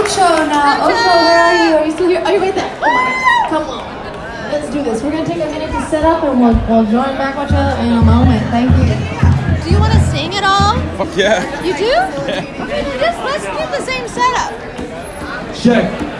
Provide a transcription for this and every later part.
Ocho now. Ocho, where are you? Are you still here? Are you right there? Oh my God. Come on. Let's do this. We're gonna take a minute to set up and we'll, we'll join back with each other in a moment. Thank you. Do you want to sing at all? Fuck yeah. You do? Okay, then just let's do the same setup. Check.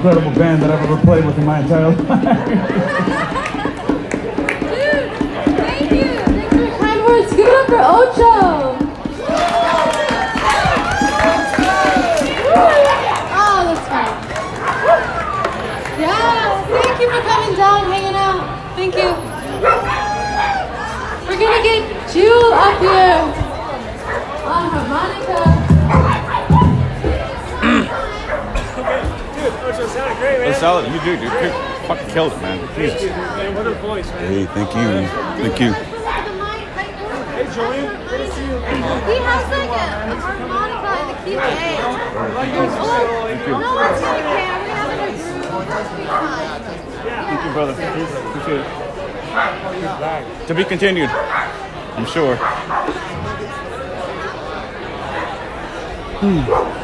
incredible band that I've ever played with in my entire life. Thank you. Thanks for your kind words. For Ocho. Oh, that's fine. Yeah, thank you for coming down, hanging out. Thank you. We're gonna get Jewel up here That's solid. You do, dude. You fucking killed it, man. Jesus. What a voice, man. Hey, thank you. Thank you. Hey, Julian. Good to see you. He has like a, a harmonica and a keyboard. Oh, no one's gonna care. We're having a groove. Just be. Thank you, brother. Appreciate it. To be continued. I'm sure. Hmm.